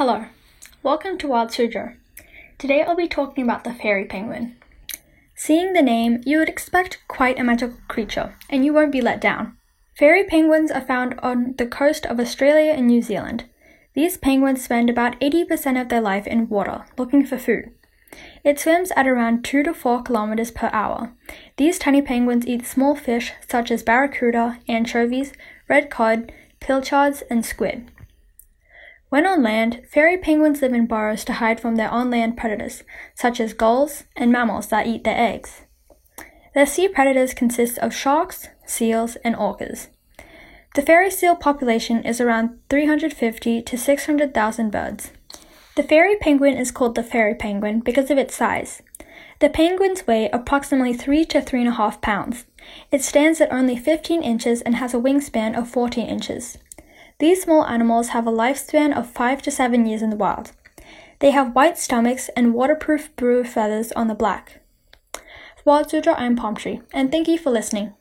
Hello, welcome to Wild Suzhou. Today I'll be talking about the fairy penguin. Seeing the name, you would expect quite a magical creature, and you won't be let down. Fairy penguins are found on the coast of Australia and New Zealand. These penguins spend about 80% of their life in water, looking for food. It swims at around 2 to 4 kilometers per hour. These tiny penguins eat small fish such as barracuda, anchovies, red cod, pilchards, and squid. When on land, fairy penguins live in burrows to hide from their on land predators, such as gulls and mammals that eat their eggs. Their sea predators consist of sharks, seals, and orcas. The fairy seal population is around 350 to 600,000 birds. The fairy penguin is called the fairy penguin because of its size. The penguins weigh approximately 3 to 3.5 pounds. It stands at only 15 inches and has a wingspan of 14 inches. These small animals have a lifespan of 5 to 7 years in the wild. They have white stomachs and waterproof blue feathers on the back. Wild Suzhou, I'm Palm Tree, and thank you for listening.